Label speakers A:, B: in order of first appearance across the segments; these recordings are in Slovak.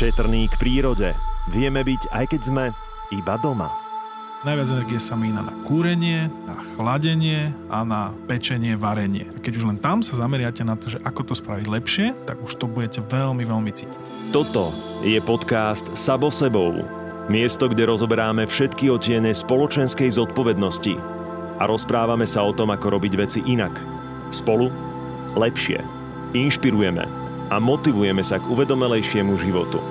A: Šetrný k prírode. Vieme byť, aj keď sme iba doma.
B: Najviac energie sa mína na kúrenie, na chladenie a na pečenie, varenie. A keď už len tam sa zameriate na to, že ako to spraviť lepšie, tak už to budete veľmi, veľmi cítiť.
A: Toto je podcast Sabo sebou. Miesto, kde rozoberáme všetky otiene spoločenskej zodpovednosti a rozprávame sa o tom, ako robiť veci inak. Spolu lepšie. Inšpirujeme a motivujeme sa k uvedomelejšiemu životu.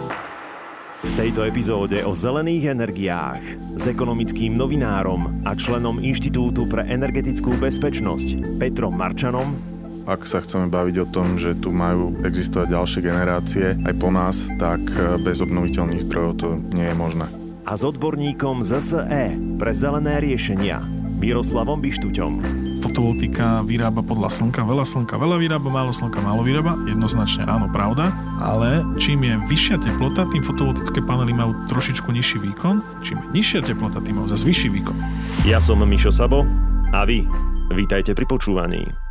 A: V tejto epizóde o zelených energiách s ekonomickým novinárom a členom Inštitútu pre energetickú bezpečnosť Petrom Marčanom
C: ak sa chceme baviť o tom, že tu majú existovať ďalšie generácie aj po nás, tak bez obnoviteľných zdrojov to nie je možné.
A: A s odborníkom ZSE pre zelené riešenia Miroslavom Bištuťom
B: fotovoltika vyrába podľa slnka, veľa slnka, veľa vyrába, málo slnka, málo vyrába, jednoznačne áno, pravda, ale čím je vyššia teplota, tým fotovoltické panely majú trošičku nižší výkon, čím je nižšia teplota, tým majú zase vyšší výkon.
A: Ja som Mišo Sabo a vy, vítajte pri počúvaní.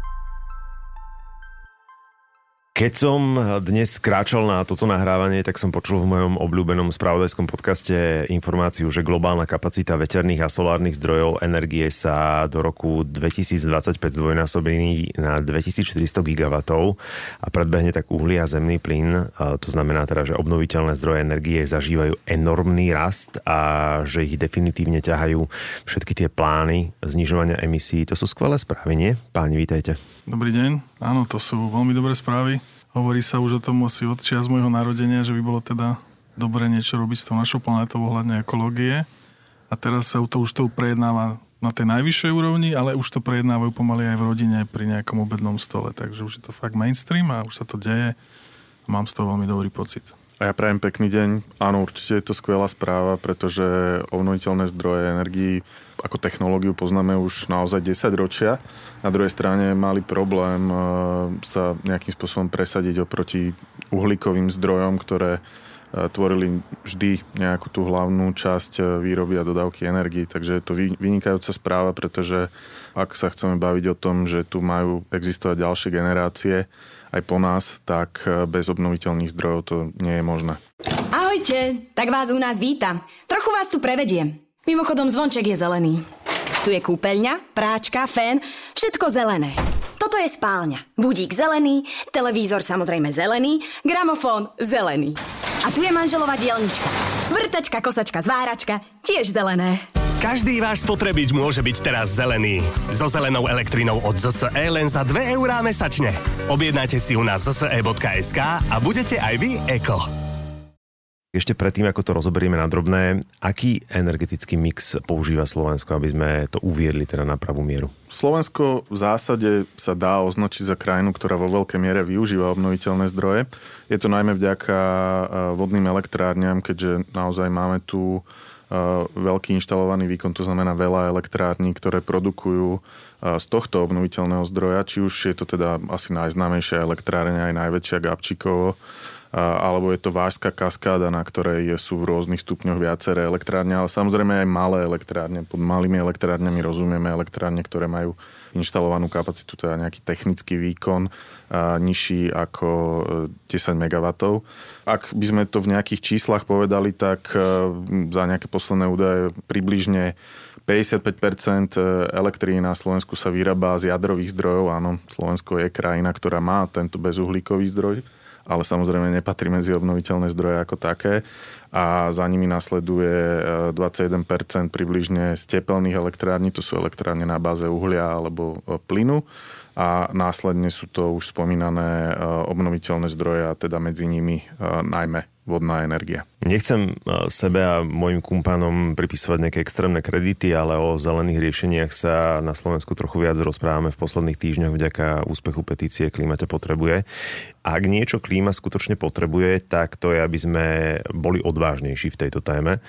A: Keď som dnes kráčal na toto nahrávanie, tak som počul v mojom obľúbenom spravodajskom podcaste informáciu, že globálna kapacita veterných a solárnych zdrojov energie sa do roku 2025 zdvojnásobí na 2400 gigawatov a predbehne tak uhlia a zemný plyn. To znamená teda, že obnoviteľné zdroje energie zažívajú enormný rast a že ich definitívne ťahajú všetky tie plány znižovania emisí. To sú skvelé správy, nie? Páni, vítajte.
B: Dobrý deň. Áno, to sú veľmi dobré správy. Hovorí sa už o tom asi od čias môjho narodenia, že by bolo teda dobre niečo robiť s tou našou planetou ohľadne ekológie. A teraz sa to už to prejednáva na tej najvyššej úrovni, ale už to prejednávajú pomaly aj v rodine pri nejakom obednom stole. Takže už je to fakt mainstream a už sa to deje. A mám z toho veľmi dobrý pocit.
C: A ja prajem pekný deň. Áno, určite je to skvelá správa, pretože obnoviteľné zdroje energií ako technológiu poznáme už naozaj 10 ročia. Na druhej strane mali problém e, sa nejakým spôsobom presadiť oproti uhlíkovým zdrojom, ktoré e, tvorili vždy nejakú tú hlavnú časť e, výroby a dodávky energii. Takže je to vynikajúca správa, pretože ak sa chceme baviť o tom, že tu majú existovať ďalšie generácie aj po nás, tak bez obnoviteľných zdrojov to nie je možné.
D: Ahojte, tak vás u nás vítam. Trochu vás tu prevediem. Mimochodom, zvonček je zelený. Tu je kúpeľňa, práčka, fén, všetko zelené. Toto je spálňa. Budík zelený, televízor samozrejme zelený, gramofón zelený. A tu je manželová dielnička. Vrtačka, kosačka, zváračka, tiež zelené.
E: Každý váš spotrebič môže byť teraz zelený. So zelenou elektrinou od ZSE len za 2 eurá mesačne. Objednajte si u nás zse.sk a budete aj vy eko.
A: Ešte predtým, ako to rozoberieme na drobné, aký energetický mix používa Slovensko, aby sme to uviedli teda na pravú mieru?
C: Slovensko v zásade sa dá označiť za krajinu, ktorá vo veľkej miere využíva obnoviteľné zdroje. Je to najmä vďaka vodným elektrárňam, keďže naozaj máme tu veľký inštalovaný výkon, to znamená veľa elektrární, ktoré produkujú z tohto obnoviteľného zdroja, či už je to teda asi najznámejšia elektrárňa, aj najväčšia Gabčíkovo, alebo je to vážska kaskáda, na ktorej sú v rôznych stupňoch viaceré elektrárne, ale samozrejme aj malé elektrárne. Pod malými elektrárňami rozumieme elektrárne, ktoré majú inštalovanú kapacitu, teda nejaký technický výkon nižší ako 10 e, MW. Ak by sme to v nejakých číslach povedali, tak e, za nejaké posledné údaje približne 55% e, elektríny na Slovensku sa vyrába z jadrových zdrojov. Áno, Slovensko je krajina, ktorá má tento bezuhlíkový zdroj ale samozrejme nepatrí medzi obnoviteľné zdroje ako také. A za nimi nasleduje 21% e, približne z tepelných elektrární, to sú elektrárne na báze uhlia alebo e, plynu a následne sú to už spomínané e, obnoviteľné zdroje a teda medzi nimi najmä vodná energia.
A: Nechcem e, sebe a mojim kumpánom pripisovať nejaké extrémne kredity, ale o zelených riešeniach sa na Slovensku trochu viac rozprávame v posledných týždňoch vďaka úspechu petície Klímate potrebuje. Ak niečo klíma skutočne potrebuje, tak to je, aby sme boli odvážnejší v tejto téme.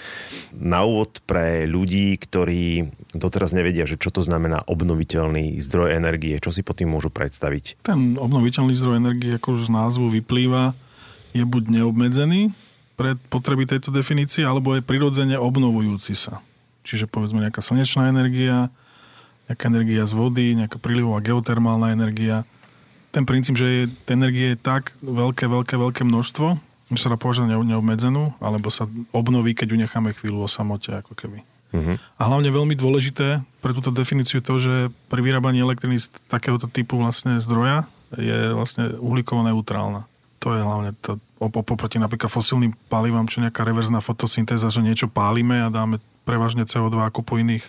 A: Na úvod pre ľudí, ktorí doteraz nevedia, že čo to znamená obnoviteľný zdroj energie, čo si po tým môžu predstaviť?
B: Ten obnoviteľný zdroj energie, ako už z názvu vyplýva, je buď neobmedzený pre potreby tejto definície, alebo je prirodzene obnovujúci sa. Čiže povedzme nejaká slnečná energia, nejaká energia z vody, nejaká prílivová geotermálna energia. Ten princíp, že je, energie je tak veľké, veľké, veľké množstvo, Že sa dá považovať neobmedzenú, alebo sa obnoví, keď ju necháme chvíľu o samote, ako keby. Uh-huh. A hlavne veľmi dôležité pre túto definíciu to, že pri vyrábaní elektriny z takéhoto typu vlastne zdroja je vlastne uhlíkovo neutrálna. To je hlavne to, oproti napríklad fosílnym palivám, čo nejaká reverzná fotosyntéza, že niečo pálime a dáme prevažne CO2 ako po iných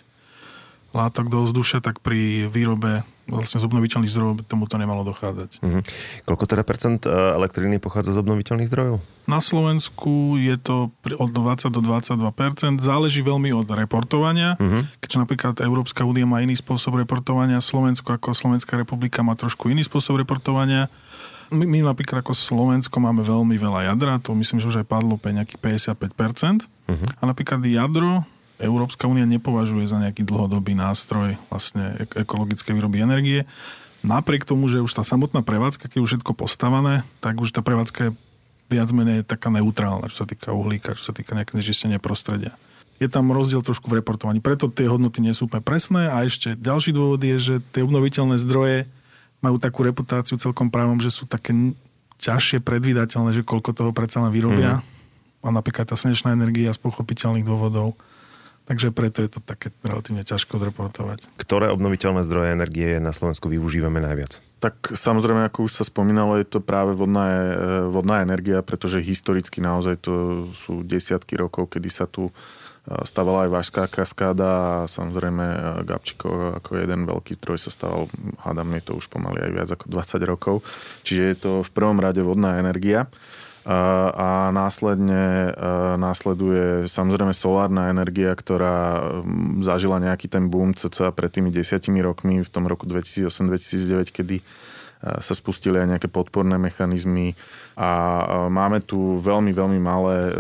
B: látok do vzdušia, tak pri výrobe vlastne z obnoviteľných zdrojov by tomuto nemalo dochádzať.
A: Uh-huh. Koľko teda percent e, elektriny pochádza z obnoviteľných zdrojov?
B: Na Slovensku je to od 20 do 22% Záleží veľmi od reportovania. Uh-huh. Keďže napríklad Európska únia má iný spôsob reportovania, Slovensko ako Slovenská republika má trošku iný spôsob reportovania. My, my napríklad ako Slovensko máme veľmi veľa jadra, to myslím, že už aj padlo pe nejakých 55%. Uh-huh. A napríklad jadro Európska únia nepovažuje za nejaký dlhodobý nástroj vlastne ekologické výroby energie. Napriek tomu, že už tá samotná prevádzka, keď už všetko postavané, tak už tá prevádzka je viac menej taká neutrálna, čo sa týka uhlíka, čo sa týka nejaké znečistenia prostredia. Je tam rozdiel trošku v reportovaní, preto tie hodnoty nie sú úplne presné a ešte ďalší dôvod je, že tie obnoviteľné zdroje majú takú reputáciu celkom právom, že sú také ťažšie predvídateľné, že koľko toho predsa len vyrobia. Mm. A napríklad tá slnečná energia z pochopiteľných dôvodov Takže preto je to také relatívne ťažko odreportovať.
A: Ktoré obnoviteľné zdroje energie na Slovensku využívame najviac?
C: Tak samozrejme, ako už sa spomínalo, je to práve vodná, e, vodná energia, pretože historicky naozaj to sú desiatky rokov, kedy sa tu e, stavala aj Vážská kaskáda a samozrejme e, Gabčiko ako jeden veľký zdroj sa staval, hádam, je to už pomaly aj viac ako 20 rokov. Čiže je to v prvom rade vodná energia a následne následuje samozrejme solárna energia, ktorá zažila nejaký ten boom cca pred tými desiatimi rokmi v tom roku 2008-2009, kedy sa spustili aj nejaké podporné mechanizmy a máme tu veľmi, veľmi malé, e,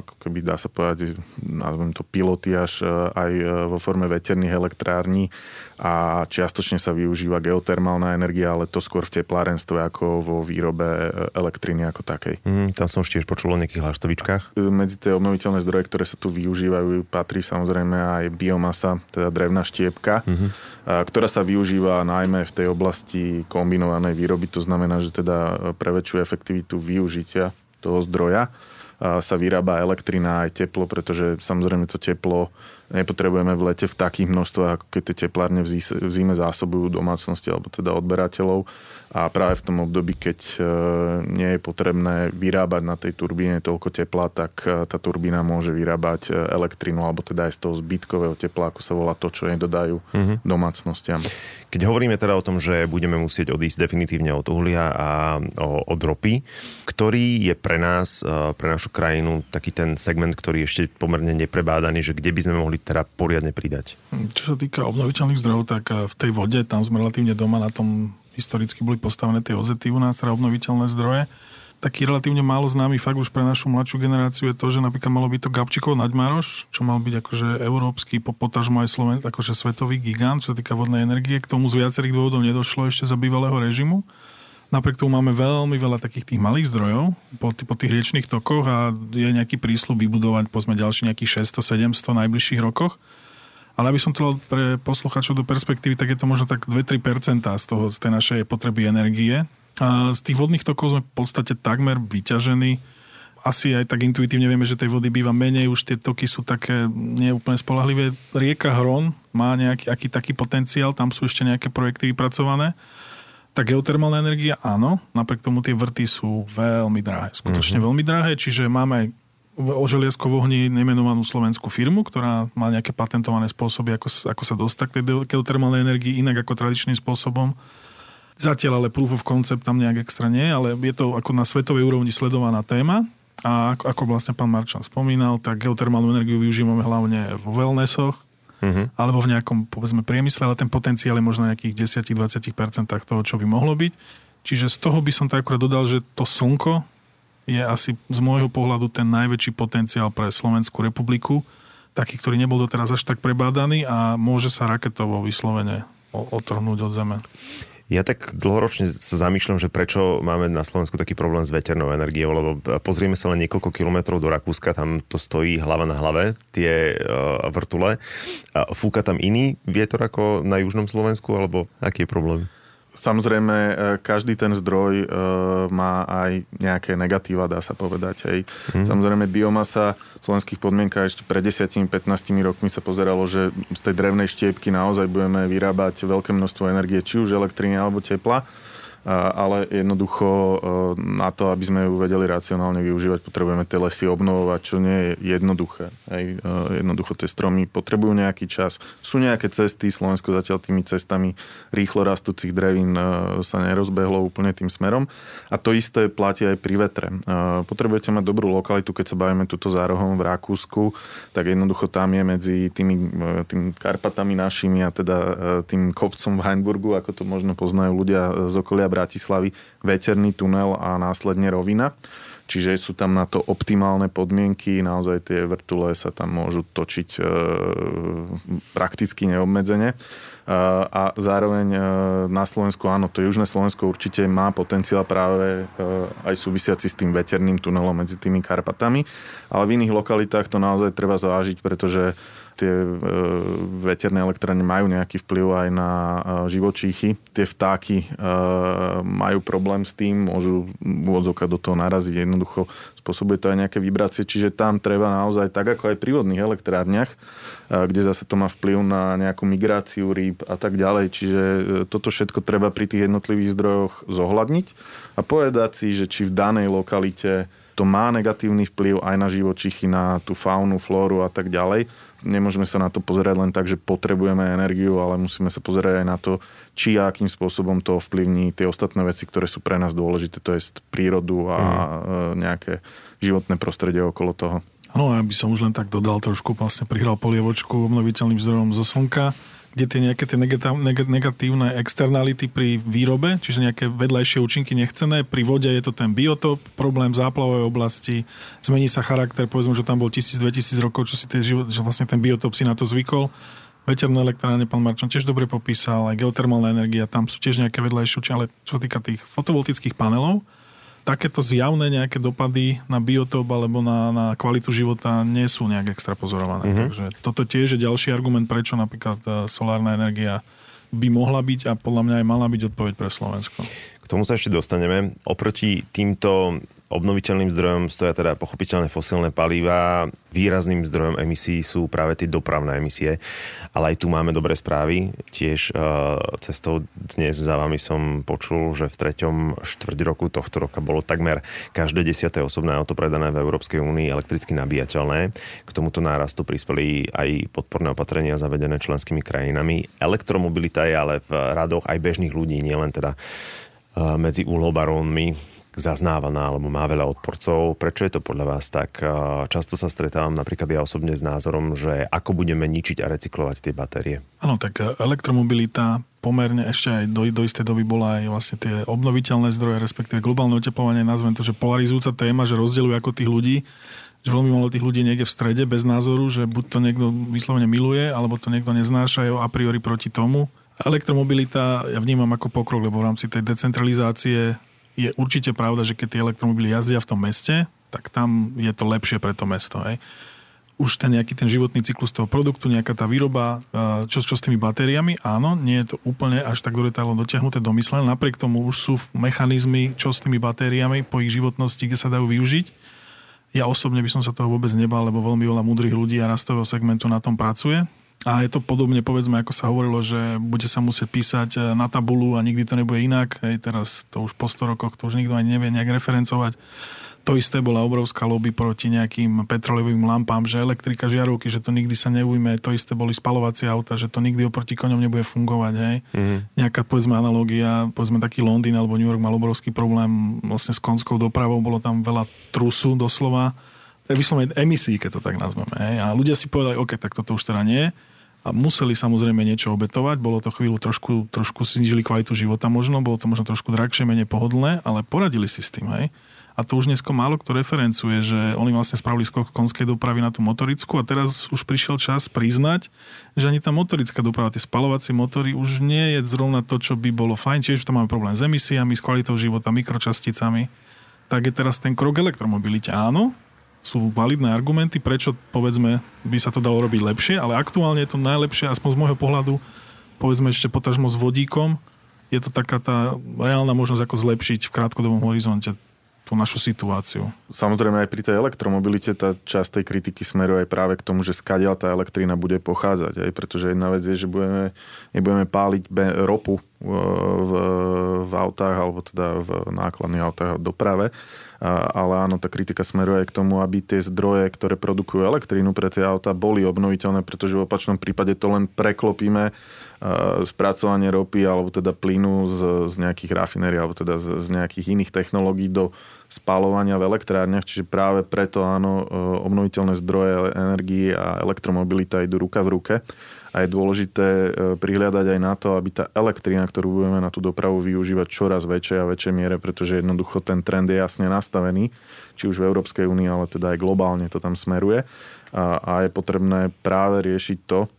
C: ako keby dá sa povedať, nazvem to piloty až e, aj e, vo forme veterných elektrární a čiastočne sa využíva geotermálna energia, ale to skôr v teplárenstve ako vo výrobe elektriny ako takej.
A: Mm, tam som už tiež počul o nejakých hlaštovičkách.
C: Medzi tie obnoviteľné zdroje, ktoré sa tu využívajú, patrí samozrejme aj biomasa, teda drevná štiepka, mm-hmm. ktorá sa využíva najmä v tej oblasti kombinovanej výroby. To znamená, že teda pre väčšiu efektivitu efektivitu využitia toho zdroja. Sa vyrába elektrina aj teplo, pretože samozrejme to teplo nepotrebujeme v lete v takých množstvách, ako keď tie teplárne v zime zásobujú domácnosti alebo teda odberateľov a práve v tom období, keď e, nie je potrebné vyrábať na tej turbíne toľko tepla, tak e, tá turbína môže vyrábať e, elektrinu alebo teda aj z toho zbytkového tepla, ako sa volá to, čo nedodajú mm-hmm. domácnostiam.
A: Keď hovoríme teda o tom, že budeme musieť odísť definitívne od uhlia a od ropy, ktorý je pre nás, pre našu krajinu taký ten segment, ktorý je ešte pomerne neprebádaný, že kde by sme mohli teda poriadne pridať?
B: Čo sa týka obnoviteľných zdrojov, tak v tej vode tam sme relatívne doma na tom historicky boli postavené tie OZT u nás, teda obnoviteľné zdroje. Taký relatívne málo známy fakt už pre našu mladšiu generáciu je to, že napríklad malo byť to Gabčikov Naďmaroš, čo mal byť akože európsky, potažmo aj Slovensk, akože svetový gigant, čo sa týka vodnej energie. K tomu z viacerých dôvodov nedošlo ešte za bývalého režimu. Napriek tomu máme veľmi veľa takých tých malých zdrojov po, po tých riečných tokoch a je nejaký prísľub vybudovať pozme ďalší nejakých 600-700 najbližších rokoch. Ale aby som to pre posluchačov do perspektívy, tak je to možno tak 2-3% z, toho, z tej našej potreby energie. A z tých vodných tokov sme v podstate takmer vyťažení. Asi aj tak intuitívne vieme, že tej vody býva menej, už tie toky sú také neúplne spolahlivé. Rieka Hron má nejaký aký taký potenciál, tam sú ešte nejaké projekty vypracované. Tá geotermálna energia, áno, napriek tomu tie vrty sú veľmi drahé, skutočne mm-hmm. veľmi drahé, čiže máme o želiesko v ohni nemenovanú slovenskú firmu, ktorá má nejaké patentované spôsoby, ako, ako sa dostať k tej geotermálnej energii inak ako tradičným spôsobom. Zatiaľ ale proof of concept tam nejak extra nie, ale je to ako na svetovej úrovni sledovaná téma. A ako, ako vlastne pán Marčan spomínal, tak geotermálnu energiu využívame hlavne vo wellnessoch, uh-huh. alebo v nejakom, povedzme, priemysle, ale ten potenciál je možno nejakých 10-20% toho, čo by mohlo byť. Čiže z toho by som tak akurát dodal, že to slnko je asi z môjho pohľadu ten najväčší potenciál pre Slovenskú republiku, taký, ktorý nebol doteraz až tak prebádaný a môže sa raketovo vyslovene otrhnúť od zeme.
A: Ja tak dlhoročne sa zamýšľam, že prečo máme na Slovensku taký problém s veternou energiou, lebo pozrieme sa len niekoľko kilometrov do Rakúska, tam to stojí hlava na hlave, tie uh, vrtule. Fúka tam iný vietor ako na južnom Slovensku, alebo aký je problém?
C: Samozrejme, e, každý ten zdroj e, má aj nejaké negatíva, dá sa povedať. Hej. Mm. Samozrejme, biomasa v slovenských podmienkach ešte pred 10-15 rokmi sa pozeralo, že z tej drevnej štiepky naozaj budeme vyrábať veľké množstvo energie, či už elektriny alebo tepla ale jednoducho e, na to, aby sme ju vedeli racionálne využívať, potrebujeme tie lesy obnovovať, čo nie je jednoduché. Hej. E, jednoducho tie stromy potrebujú nejaký čas. Sú nejaké cesty, Slovensko zatiaľ tými cestami rýchlo rastúcich drevín e, sa nerozbehlo úplne tým smerom. A to isté platí aj pri vetre. Potrebujete mať dobrú lokalitu, keď sa bavíme tuto zárohom v Rakúsku, tak jednoducho tam je medzi tými, tým Karpatami našimi a teda tým kopcom v Heinburgu, ako to možno poznajú ľudia z okolia Bratislavy veterný tunel a následne rovina. Čiže sú tam na to optimálne podmienky, naozaj tie vrtule sa tam môžu točiť e, prakticky neobmedzene. E, a zároveň e, na Slovensku, áno, to južné Slovensko určite má potenciál práve e, aj súvisiaci s tým veterným tunelom medzi tými Karpatami, ale v iných lokalitách to naozaj treba zvážiť, pretože tie e, veterné elektrárne majú nejaký vplyv aj na e, živočíchy. Tie vtáky e, majú problém s tým, môžu úvodzoka do toho naraziť. Jednoducho spôsobuje to aj nejaké vibrácie, čiže tam treba naozaj, tak ako aj pri vodných elektrárniach, kde zase to má vplyv na nejakú migráciu rýb a tak ďalej. Čiže toto všetko treba pri tých jednotlivých zdrojoch zohľadniť a povedať si, že či v danej lokalite to má negatívny vplyv aj na živočichy, na tú faunu, flóru a tak ďalej. Nemôžeme sa na to pozerať len tak, že potrebujeme energiu, ale musíme sa pozerať aj na to, či a akým spôsobom to ovplyvní tie ostatné veci, ktoré sú pre nás dôležité, to je prírodu a mm. nejaké životné prostredie okolo toho.
B: Áno, ja by som už len tak dodal trošku, vlastne prihral polievočku obnoviteľným zdrojom zo slnka kde tie nejaké tie negatívne externality pri výrobe, čiže nejaké vedľajšie účinky nechcené. Pri vode je to ten biotop, problém záplavovej oblasti, zmení sa charakter, povedzme, že tam bol 1000-2000 rokov, čo si tie život, že vlastne ten biotop si na to zvykol. Veterné elektrárne, pán Marčan tiež dobre popísal, aj geotermálna energia, tam sú tiež nejaké vedľajšie ale čo týka tých fotovoltických panelov, takéto zjavné nejaké dopady na biotop alebo na, na kvalitu života nie sú nejak extra pozorované. Mm-hmm. Takže toto tiež je ďalší argument, prečo napríklad solárna energia by mohla byť a podľa mňa aj mala byť odpoveď pre Slovensko.
A: K tomu sa ešte dostaneme. Oproti týmto Obnoviteľným zdrojom stoja teda pochopiteľné fosílne palíva. Výrazným zdrojom emisí sú práve tie dopravné emisie. Ale aj tu máme dobré správy. Tiež uh, cestou dnes za vami som počul, že v treťom štvrť roku tohto roka bolo takmer každé desiaté osobné auto predané v Európskej únii elektricky nabíjateľné. K tomuto nárastu prispeli aj podporné opatrenia zavedené členskými krajinami. Elektromobilita je ale v radoch aj bežných ľudí, nielen teda medzi úlobarónmi zaznávaná alebo má veľa odporcov. Prečo je to podľa vás tak? Často sa stretávam napríklad ja osobne s názorom, že ako budeme ničiť a recyklovať tie batérie.
B: Áno, tak e, elektromobilita pomerne ešte aj do, do istej doby bola aj vlastne tie obnoviteľné zdroje, respektíve globálne oteplovanie, nazvem to, že polarizujúca téma, že rozdeľuje ako tých ľudí že veľmi malo tých ľudí niekde v strede bez názoru, že buď to niekto vyslovene miluje, alebo to niekto neznáša a priori proti tomu. Elektromobilita ja vnímam ako pokrok, lebo v rámci tej decentralizácie je určite pravda, že keď tie elektromobily jazdia v tom meste, tak tam je to lepšie pre to mesto. Hej. Už ten nejaký ten životný cyklus toho produktu, nejaká tá výroba, čo, čo s tými batériami, áno, nie je to úplne až tak do detailu dotiahnuté, domyslené. Napriek tomu už sú mechanizmy, čo s tými batériami po ich životnosti, kde sa dajú využiť. Ja osobne by som sa toho vôbec nebal, lebo veľmi veľa múdrych ľudí a rastového segmentu na tom pracuje. A je to podobne, povedzme, ako sa hovorilo, že bude sa musieť písať e, na tabulu a nikdy to nebude inak. Hej, teraz to už po 100 rokoch, to už nikto ani nevie nejak referencovať. To isté bola obrovská lobby proti nejakým petrolejovým lampám, že elektrika žiarovky, že to nikdy sa neujme. To isté boli spalovacie auta, že to nikdy oproti koňom nebude fungovať. Hej. Mm-hmm. Nejaká, povedzme, analogia, povedzme taký Londýn alebo New York mal obrovský problém vlastne s konskou dopravou, bolo tam veľa trusu doslova vyslovene emisí, keď to tak nazveme. Hej. A ľudia si povedali, OK, tak toto už teda nie a museli samozrejme niečo obetovať. Bolo to chvíľu trošku, trošku znižili kvalitu života možno, bolo to možno trošku drahšie, menej pohodlné, ale poradili si s tým, hej. A to už dnesko málo kto referencuje, že oni vlastne spravili skok konskej dopravy na tú motorickú a teraz už prišiel čas priznať, že ani tá motorická doprava, tie spalovacie motory už nie je zrovna to, čo by bolo fajn. Čiže to máme problém s emisiami, s kvalitou života, mikročasticami. Tak je teraz ten krok elektromobilite. Áno, sú validné argumenty, prečo povedzme by sa to dalo robiť lepšie, ale aktuálne je to najlepšie, aspoň z môjho pohľadu, povedzme ešte potažmo s vodíkom, je to taká tá reálna možnosť, ako zlepšiť v krátkodobom horizonte tú našu situáciu.
C: Samozrejme aj pri tej elektromobilite tá časť tej kritiky smeruje aj práve k tomu, že skadiaľ tá elektrina bude pochádzať. Aj pretože jedna vec je, že budeme, nebudeme páliť ropu v, v autách alebo teda v nákladných autách a doprave, ale áno, tá kritika smeruje aj k tomu, aby tie zdroje, ktoré produkujú elektrínu pre tie auta, boli obnoviteľné, pretože v opačnom prípade to len preklopíme spracovanie ropy alebo teda plynu z, z nejakých rafinérií alebo teda z, z nejakých iných technológií do spalovania v elektrárniach, čiže práve preto áno, obnoviteľné zdroje energii a elektromobilita idú ruka v ruke a je dôležité e, prihľadať aj na to, aby tá elektrina, ktorú budeme na tú dopravu využívať čoraz väčšej a väčšej miere, pretože jednoducho ten trend je jasne nastavený, či už v Európskej únii, ale teda aj globálne to tam smeruje a, a je potrebné práve riešiť to,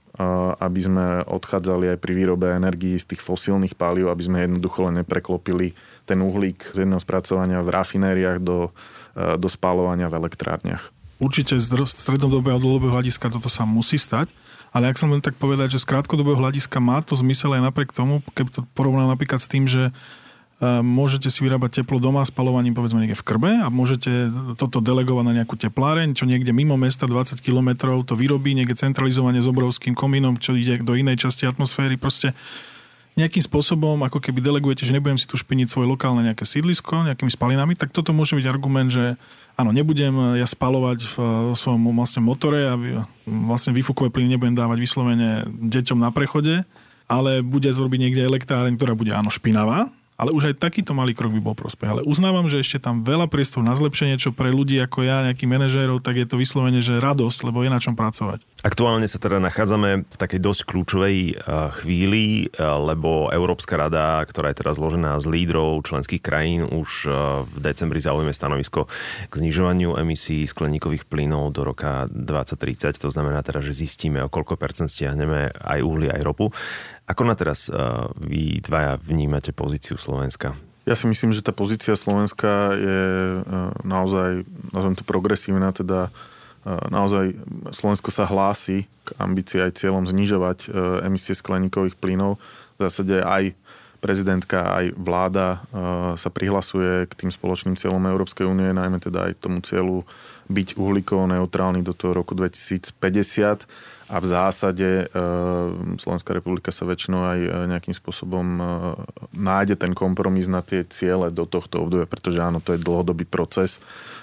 C: aby sme odchádzali aj pri výrobe energií z tých fosílnych palív, aby sme jednoducho len nepreklopili ten uhlík z jedného spracovania v rafinériách do, e, do spálovania v elektrárniach.
B: Určite z strednodobého a dlhodobého hľadiska toto sa musí stať. Ale ak som len tak povedať, že z krátkodobého hľadiska má to zmysel aj napriek tomu, keby to porovnal napríklad s tým, že e, môžete si vyrábať teplo doma spalovaním povedzme niekde v krbe a môžete toto delegovať na nejakú tepláreň, čo niekde mimo mesta 20 km to vyrobí, niekde centralizovanie s obrovským komínom, čo ide do inej časti atmosféry. Proste nejakým spôsobom, ako keby delegujete, že nebudem si tu špiniť svoje lokálne nejaké sídlisko nejakými spalinami, tak toto môže byť argument, že áno, nebudem ja spalovať v svojom vlastne motore a vlastne výfukové plyny nebudem dávať vyslovene deťom na prechode, ale bude to robiť niekde elektráreň, ktorá bude áno špinavá, ale už aj takýto malý krok by bol prospech. Ale uznávam, že ešte tam veľa priestoru na zlepšenie, čo pre ľudí ako ja, nejakých manažérov, tak je to vyslovene, že radosť, lebo je na čom pracovať.
A: Aktuálne sa teda nachádzame v takej dosť kľúčovej eh, chvíli, eh, lebo Európska rada, ktorá je teraz zložená z lídrov členských krajín, už eh, v decembri zaujme stanovisko k znižovaniu emisí skleníkových plynov do roka 2030. To znamená teda, že zistíme, o koľko percent stiahneme aj uhlie, aj ropu. Ako na teraz uh, vy dvaja vnímate pozíciu Slovenska?
C: Ja si myslím, že tá pozícia Slovenska je uh, naozaj, nazvem to progresívna, teda uh, naozaj Slovensko sa hlási k ambícii aj cieľom znižovať emisie skleníkových plynov. V zásade aj prezidentka, aj vláda sa prihlasuje k tým spoločným cieľom Európskej únie, najmä teda aj tomu cieľu byť uhlíkovo neutrálny do toho roku 2050 a v zásade e, Slovenská republika sa väčšinou aj e, nejakým spôsobom e, nájde ten kompromis na tie ciele do tohto obdobia, pretože áno, to je dlhodobý proces.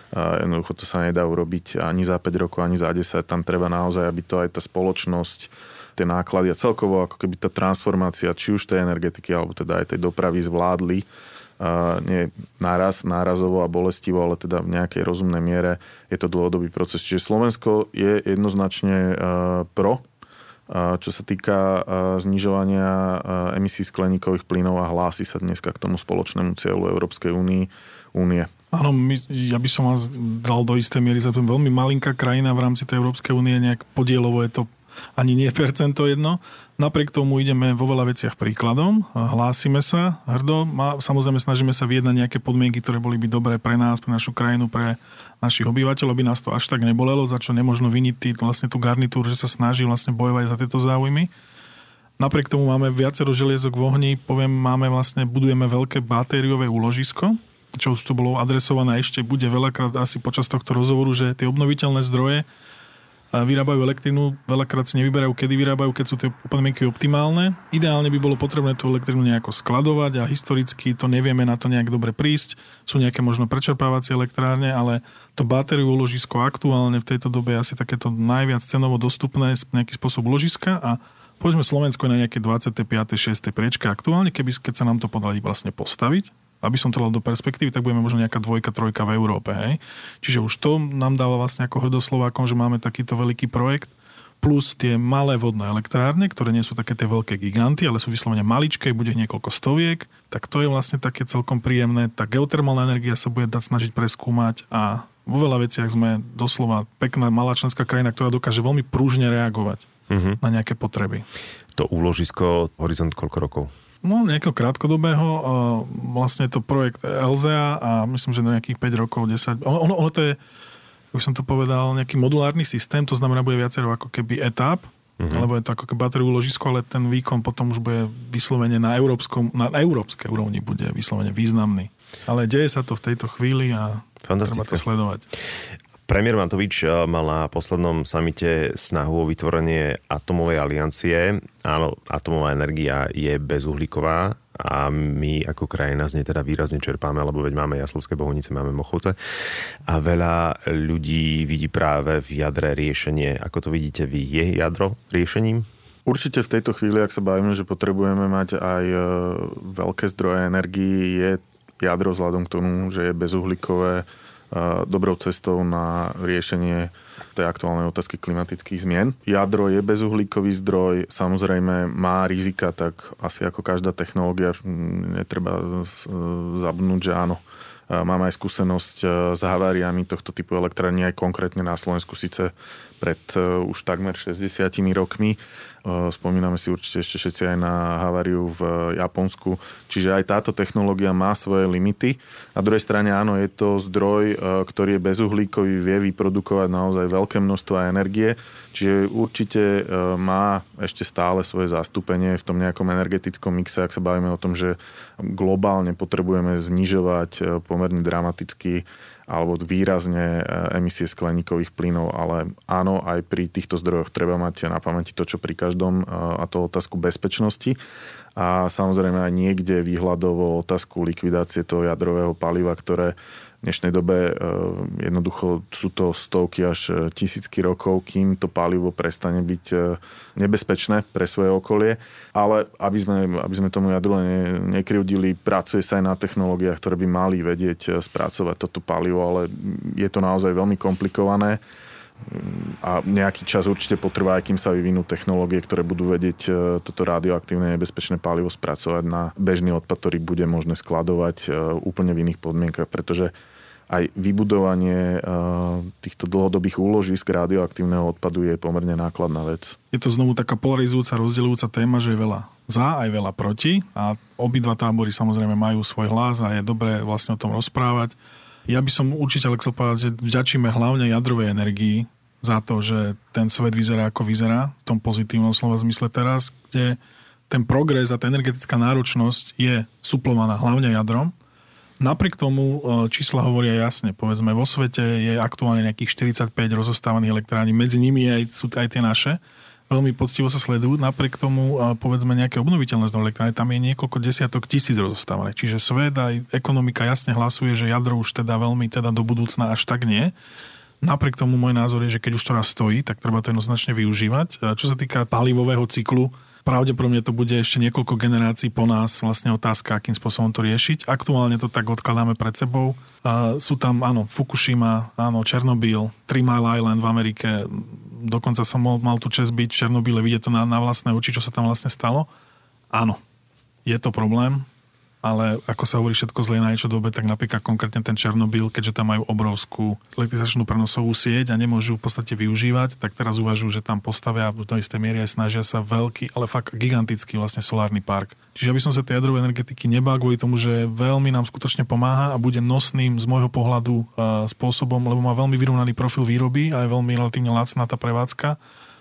C: Jednoducho to sa nedá urobiť ani za 5 rokov, ani za 10. Tam treba naozaj, aby to aj tá spoločnosť tie náklady a celkovo ako keby tá transformácia či už tej energetiky alebo teda aj tej dopravy zvládli nie náraz, nárazovo a bolestivo, ale teda v nejakej rozumnej miere je to dlhodobý proces. Čiže Slovensko je jednoznačne pro, čo sa týka znižovania emisí skleníkových plynov a hlási sa dneska k tomu spoločnému cieľu Európskej únie. únie.
B: Áno, my, ja by som vás dal do istej miery za veľmi malinká krajina v rámci tej Európskej únie, nejak podielovo je to ani nie percento jedno. Napriek tomu ideme vo veľa veciach príkladom, hlásime sa hrdo, samozrejme snažíme sa vyjednať nejaké podmienky, ktoré boli by dobré pre nás, pre našu krajinu, pre našich obyvateľov, aby nás to až tak nebolelo, za čo nemôžno viniť tý, vlastne tú garnitúru, že sa snaží vlastne bojovať za tieto záujmy. Napriek tomu máme viacero želiezok v ohni, poviem, máme vlastne, budujeme veľké batériové úložisko, čo už tu bolo adresované ešte bude veľakrát asi počas tohto rozhovoru, že tie obnoviteľné zdroje vyrábajú elektrínu, veľakrát si nevyberajú, kedy vyrábajú, keď sú tie podmienky optimálne. Ideálne by bolo potrebné tú elektrínu nejako skladovať a historicky to nevieme na to nejak dobre prísť. Sú nejaké možno prečerpávacie elektrárne, ale to batériu ložisko aktuálne v tejto dobe je asi takéto najviac cenovo dostupné nejaký spôsob ložiska a povedzme Slovensko na nejaké 25. 6. priečka aktuálne, keby, keď sa nám to podali vlastne postaviť, aby som to dal do perspektívy, tak budeme možno nejaká dvojka, trojka v Európe. Hej? Čiže už to nám dáva vlastne ako hrdoslovákom, že máme takýto veľký projekt, plus tie malé vodné elektrárne, ktoré nie sú také tie veľké giganty, ale sú vyslovene maličké, bude niekoľko stoviek, tak to je vlastne také celkom príjemné. Tá geotermálna energia sa bude dať snažiť preskúmať a vo veľa veciach sme doslova pekná malá členská krajina, ktorá dokáže veľmi prúžne reagovať uh-huh. na nejaké potreby.
A: To úložisko, horizont koľko rokov?
B: No, nejakého krátkodobého. Vlastne to projekt LZA a myslím, že na nejakých 5 rokov, 10. Ono, ono, to je, už som to povedal, nejaký modulárny systém, to znamená, bude viacero ako keby etap. Uh-huh. Lebo je to ako batérie uložisko, ale ten výkon potom už bude vyslovene na, európskom, na európskej úrovni bude vyslovene významný. Ale deje sa to v tejto chvíli a treba to sledovať.
A: Premiér Matovič eh, mal na poslednom samite snahu o vytvorenie atomovej aliancie. Áno, atomová energia je bezuhlíková, a my ako krajina z nej teda výrazne čerpáme, lebo veď máme Jaslovské bohunice, máme Mochovce a veľa ľudí vidí práve v jadre riešenie. Ako to vidíte vy, je jadro riešením?
C: Určite v tejto chvíli, ak sa bavíme, že potrebujeme mať aj e, veľké zdroje energii, je jadro vzhľadom k tomu, že je bezuhlíkové, dobrou cestou na riešenie tej aktuálnej otázky klimatických zmien. Jadro je bezuhlíkový zdroj, samozrejme má rizika, tak asi ako každá technológia netreba zabudnúť, že áno, Máme aj skúsenosť s haváriami tohto typu elektrární aj konkrétne na Slovensku, síce pred už takmer 60 rokmi. Eh, spomíname si určite ešte všetci aj na haváriu v Japonsku. Čiže aj táto technológia má svoje limity. Na druhej strane áno, je to zdroj, eh, ktorý je bezuhlíkový, vie vyprodukovať naozaj veľké množstvo energie. Čiže určite eh, má ešte stále svoje zastúpenie v tom nejakom energetickom mixe, ak sa bavíme o tom, že globálne potrebujeme znižovať pomerne dramaticky alebo výrazne e, emisie skleníkových plynov, ale áno, aj pri týchto zdrojoch treba mať na pamäti to, čo pri každom, e, a to otázku bezpečnosti. A samozrejme aj niekde výhľadovo otázku likvidácie toho jadrového paliva, ktoré v dnešnej dobe e, jednoducho sú to stovky až e, tisícky rokov, kým to palivo prestane byť e, nebezpečné pre svoje okolie. Ale aby sme, aby sme tomu jadru ne, nekryvdili, pracuje sa aj na technológiách, ktoré by mali vedieť spracovať toto palivo, ale je to naozaj veľmi komplikované a nejaký čas určite potrvá, kým sa vyvinú technológie, ktoré budú vedieť e, toto radioaktívne nebezpečné palivo spracovať na bežný odpad, ktorý bude možné skladovať e, úplne v iných podmienkach, pretože aj vybudovanie e, týchto dlhodobých úložisk radioaktívneho odpadu je pomerne nákladná vec.
B: Je to znovu taká polarizujúca, rozdeľujúca téma, že je veľa za, aj veľa proti a obidva tábory samozrejme majú svoj hlas a je dobré vlastne o tom rozprávať. Ja by som určite chcel povedať, že vďačíme hlavne jadrovej energii za to, že ten svet vyzerá ako vyzerá, v tom pozitívnom slova zmysle teraz, kde ten progres a tá energetická náročnosť je suplovaná hlavne jadrom. Napriek tomu e, čísla hovoria jasne. Povedzme, vo svete je aktuálne nejakých 45 rozostávaných elektrární, medzi nimi aj, sú aj tie naše veľmi poctivo sa sledujú. Napriek tomu, povedzme, nejaké obnoviteľné zdroje elektrárne, tam je niekoľko desiatok tisíc rozostávaných. Čiže svet aj ekonomika jasne hlasuje, že jadro už teda veľmi teda do budúcna až tak nie. Napriek tomu môj názor je, že keď už to raz stojí, tak treba to jednoznačne využívať. Čo sa týka palivového cyklu, pravdepodobne to bude ešte niekoľko generácií po nás vlastne otázka, akým spôsobom to riešiť. Aktuálne to tak odkladáme pred sebou. sú tam, áno, Fukushima, áno, Černobyl, Three Mile Island v Amerike, dokonca som mal, mal tú čest byť v Černobyle, vidieť to na, na vlastné oči, čo sa tam vlastne stalo. Áno, je to problém, ale ako sa hovorí všetko zle na niečo dobe, tak napríklad konkrétne ten Černobyl, keďže tam majú obrovskú elektrizačnú prenosovú sieť a nemôžu v podstate využívať, tak teraz uvažujú, že tam postavia v istej miery aj snažia sa veľký, ale fakt gigantický vlastne solárny park. Čiže aby som sa tej jadrovej energetiky nebal kvôli tomu, že veľmi nám skutočne pomáha a bude nosným z môjho pohľadu spôsobom, lebo má veľmi vyrovnaný profil výroby a je veľmi relatívne lacná tá prevádzka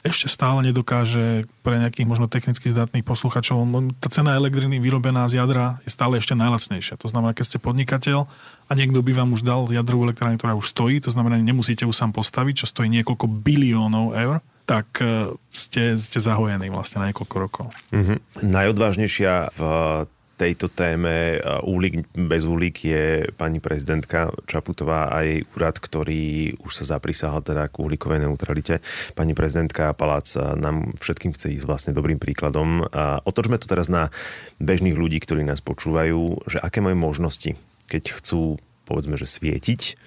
B: ešte stále nedokáže pre nejakých možno technicky zdatných posluchačov. Tá cena elektriny vyrobená z jadra je stále ešte najlacnejšia. To znamená, keď ste podnikateľ a niekto by vám už dal jadrovú elektrárnu, ktorá už stojí, to znamená, nemusíte ju sám postaviť, čo stojí niekoľko biliónov eur, tak e, ste, ste zahojení vlastne na niekoľko rokov.
A: Mm-hmm. Najodvážnejšia v tejto téme úlik bez úlik je pani prezidentka Čaputová a jej úrad, ktorý už sa zaprisahal teda k uhlíkovej neutralite. Pani prezidentka Palác nám všetkým chce ísť vlastne dobrým príkladom. A otočme to teraz na bežných ľudí, ktorí nás počúvajú, že aké majú možnosti, keď chcú povedzme, že svietiť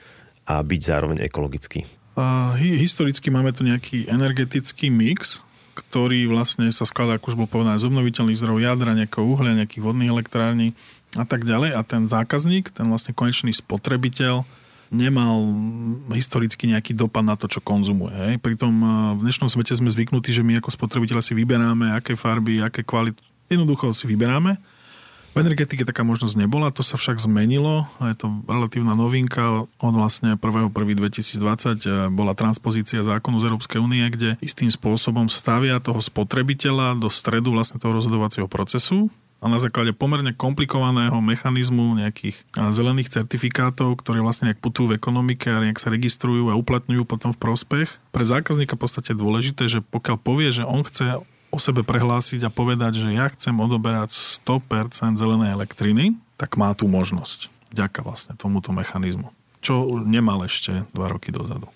A: a byť zároveň ekologický.
B: Uh, historicky máme tu nejaký energetický mix, ktorý vlastne sa skladá, ako už bol povedané, z obnoviteľných zdrojov jadra, nejakého uhlia, nejakých vodných elektrární a tak ďalej. A ten zákazník, ten vlastne konečný spotrebiteľ, nemal historicky nejaký dopad na to, čo konzumuje. Hej. Pritom eh, v dnešnom svete sme zvyknutí, že my ako spotrebiteľa si vyberáme, aké farby, aké kvality. Jednoducho si vyberáme. V energetike taká možnosť nebola, to sa však zmenilo. Je to relatívna novinka. Od vlastne 1.1.2020 eh, bola transpozícia zákonu z Európskej únie, kde istým spôsobom stavia toho spotrebiteľa do stredu vlastne toho rozhodovacieho procesu a na základe pomerne komplikovaného mechanizmu nejakých eh, zelených certifikátov, ktoré vlastne nejak putujú v ekonomike a nejak sa registrujú a uplatňujú potom v prospech. Pre zákazníka v podstate dôležité, že pokiaľ povie, že on chce o sebe prehlásiť a povedať, že ja chcem odoberať 100% zelenej elektriny, tak má tú možnosť. Ďaká vlastne tomuto mechanizmu. Čo nemal ešte dva roky dozadu.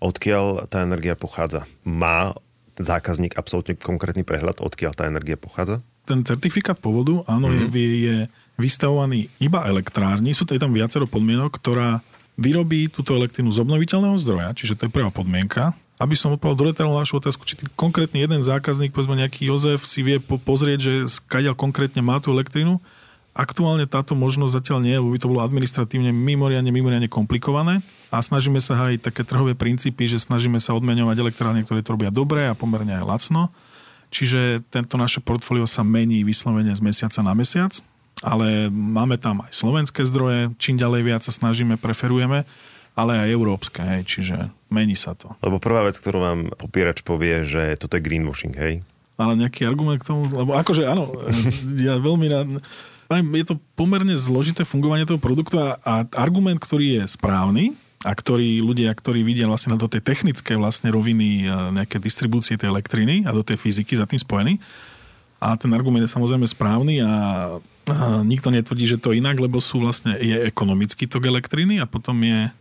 A: Odkiaľ tá energia pochádza? Má zákazník absolútne konkrétny prehľad, odkiaľ tá energia pochádza?
B: Ten certifikát pôvodu, áno, mm-hmm. je, je vystavovaný iba elektrárni. Sú tam viacero podmienok, ktorá vyrobí túto elektrínu z obnoviteľného zdroja, čiže to je prvá podmienka aby som odpovedal do detailu našu otázku, či konkrétny jeden zákazník, povedzme nejaký Jozef, si vie po- pozrieť, že skadiaľ konkrétne má tú elektrínu. Aktuálne táto možnosť zatiaľ nie, lebo by to bolo administratívne mimoriadne, mimoriadne komplikované a snažíme sa aj také trhové princípy, že snažíme sa odmeňovať elektrárne, ktoré to robia dobre a pomerne aj lacno. Čiže tento naše portfólio sa mení vyslovene z mesiaca na mesiac, ale máme tam aj slovenské zdroje, čím ďalej viac sa snažíme, preferujeme ale aj európske, hej, čiže mení sa to.
A: Lebo prvá vec, ktorú vám popierač povie, že toto je greenwashing, hej?
B: Ale nejaký argument k tomu, lebo akože áno, ja veľmi rád, je to pomerne zložité fungovanie toho produktu a, a argument, ktorý je správny, a ktorý ľudia, ktorí vidia vlastne do tej technické vlastne roviny e, nejaké distribúcie tej elektriny a do tej fyziky za tým spojený. A ten argument je samozrejme správny a, a nikto netvrdí, že to inak, lebo sú vlastne, je ekonomický tok elektriny a potom je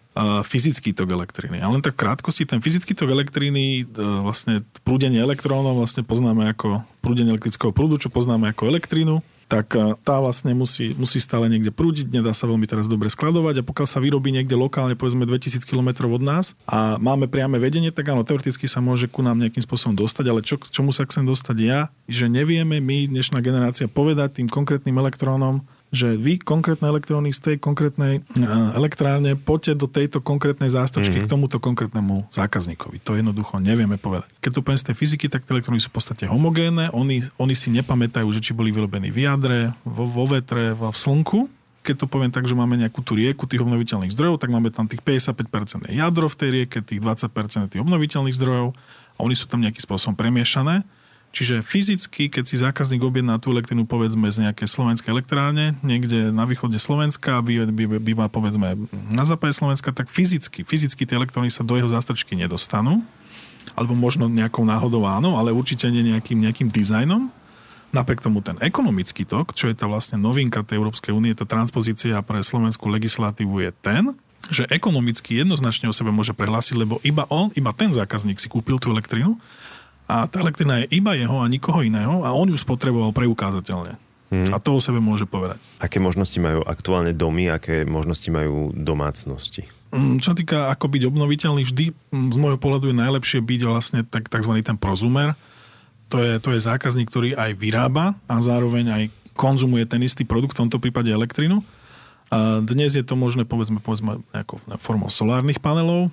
B: fyzický tok elektriny. A len tak krátkosti, ten fyzický tok elektriny, e, vlastne prúdenie elektrónov vlastne poznáme ako prúdenie elektrického prúdu, čo poznáme ako elektrínu, tak e, tá vlastne musí, musí stále niekde prúdiť, nedá sa veľmi teraz dobre skladovať a pokiaľ sa vyrobí niekde lokálne, povedzme 2000 km od nás a máme priame vedenie, tak áno, teoreticky sa môže ku nám nejakým spôsobom dostať, ale čo, čomu sa chcem dostať ja, že nevieme my, dnešná generácia, povedať tým konkrétnym elektrónom, že vy konkrétne elektróny z tej konkrétnej eh, elektrárne poďte do tejto konkrétnej zástrčky mm-hmm. k tomuto konkrétnemu zákazníkovi. To jednoducho nevieme povedať. Keď to poviem z tej fyziky, tak tie elektróny sú v podstate homogénne, oni, oni si nepamätajú, že či boli vyrobení v jadre, vo, vo vetre, vo v slnku. Keď to poviem tak, že máme nejakú tú rieku tých obnoviteľných zdrojov, tak máme tam tých 55% jadro v tej rieke, tých 20% tých obnoviteľných zdrojov a oni sú tam nejakým spôsobom premiešané. Čiže fyzicky, keď si zákazník objedná tú elektrínu povedzme z nejakej slovenskej elektrárne, niekde na východe Slovenska, býva, býva povedzme na západe Slovenska, tak fyzicky, fyzicky tie elektróny sa do jeho zástrčky nedostanú. Alebo možno nejakou náhodou áno, ale určite nie nejakým, nejakým dizajnom. Napriek tomu ten ekonomický tok, čo je tá vlastne novinka tej Európskej únie, tá transpozícia pre slovenskú legislatívu je ten, že ekonomicky jednoznačne o sebe môže prehlásiť, lebo iba on, iba ten zákazník si kúpil tú elektrínu a tá elektrina je iba jeho a nikoho iného a on ju spotreboval preukázateľne. Hmm. A to o sebe môže povedať.
A: Aké možnosti majú aktuálne domy, aké možnosti majú domácnosti?
B: Mm, čo týka ako byť obnoviteľný, vždy mm, z môjho pohľadu je najlepšie byť vlastne tak, tzv. ten prozumer. To je, to je zákazník, ktorý aj vyrába a zároveň aj konzumuje ten istý produkt, v tomto prípade elektrinu. A dnes je to možné povedzme, povedzme ako formou solárnych panelov.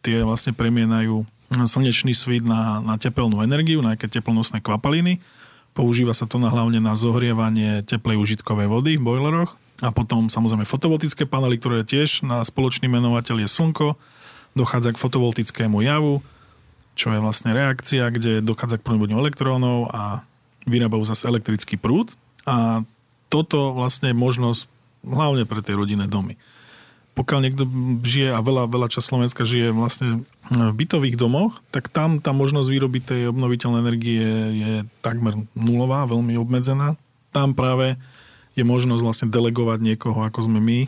B: Tie vlastne premienajú slnečný svit na, na tepelnú energiu, na nejaké teplnostné kvapaliny. Používa sa to na, hlavne na zohrievanie teplej užitkovej vody v bojleroch. A potom samozrejme fotovoltické panely, ktoré tiež na spoločný menovateľ je slnko. Dochádza k fotovoltickému javu, čo je vlastne reakcia, kde dochádza k prebudeniu elektrónov a vyrábajú zase elektrický prúd. A toto vlastne je možnosť hlavne pre tie rodinné domy pokiaľ niekto žije a veľa, veľa čas Slovenska žije vlastne v bytových domoch, tak tam tá možnosť vyrobiť tej obnoviteľnej energie je takmer nulová, veľmi obmedzená. Tam práve je možnosť vlastne delegovať niekoho, ako sme my,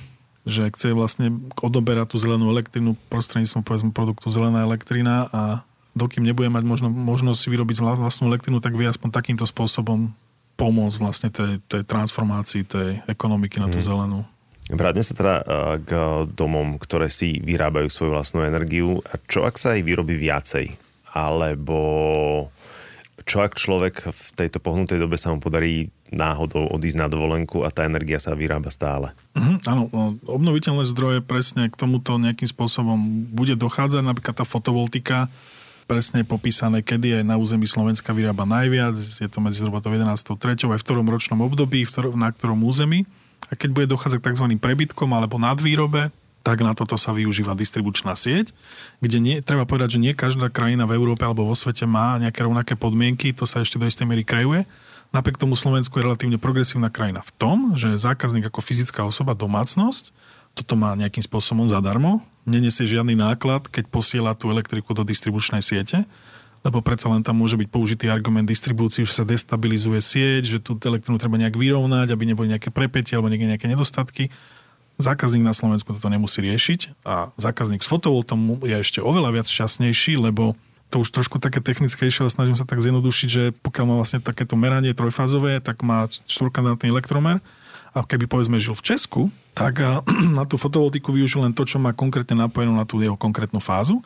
B: že chce vlastne odoberať tú zelenú elektrínu prostredníctvom povedzme produktu zelená elektrina a dokým nebude mať možno, možnosť vyrobiť vlastnú elektrínu, tak vie aspoň takýmto spôsobom pomôcť vlastne tej, tej transformácii tej ekonomiky na tú mm. zelenú.
A: Vráťme sa teda eh, k domom, ktoré si vyrábajú svoju vlastnú energiu. A čo ak sa aj vyrobí viacej? Alebo čo ak človek v tejto pohnutej dobe sa mu podarí náhodou odísť na dovolenku a tá energia sa vyrába stále.
B: Uh-huh, áno, obnoviteľné zdroje presne k tomuto nejakým spôsobom bude dochádzať, napríklad tá fotovoltika, presne popísané, kedy je na území Slovenska vyrába najviac, je to medzi zhruba 11. 3. aj v ktorom ročnom období, v ktorom, na ktorom území. A keď bude dochádzať k tzv. prebytkom alebo nadvýrobe, tak na toto sa využíva distribučná sieť, kde nie, treba povedať, že nie každá krajina v Európe alebo vo svete má nejaké rovnaké podmienky, to sa ešte do istej miery krajuje. Napriek tomu Slovensku je relatívne progresívna krajina v tom, že zákazník ako fyzická osoba, domácnosť, toto má nejakým spôsobom zadarmo, nenesie žiadny náklad, keď posiela tú elektriku do distribučnej siete, lebo predsa len tam môže byť použitý argument distribúcií, že sa destabilizuje sieť, že tú elektrinu treba nejak vyrovnať, aby neboli nejaké prepätie alebo nejaké nedostatky. Zákazník na Slovensku toto nemusí riešiť a zákazník s fotovoltom je ešte oveľa viac šťastnejší, lebo to už trošku také technickejšie, ale snažím sa tak zjednodušiť, že pokiaľ má vlastne takéto meranie trojfázové, tak má štvorkandátny elektromer a keby povedzme žil v Česku, tak na tú fotovoltiku využil len to, čo má konkrétne napojenú na tú jeho konkrétnu fázu.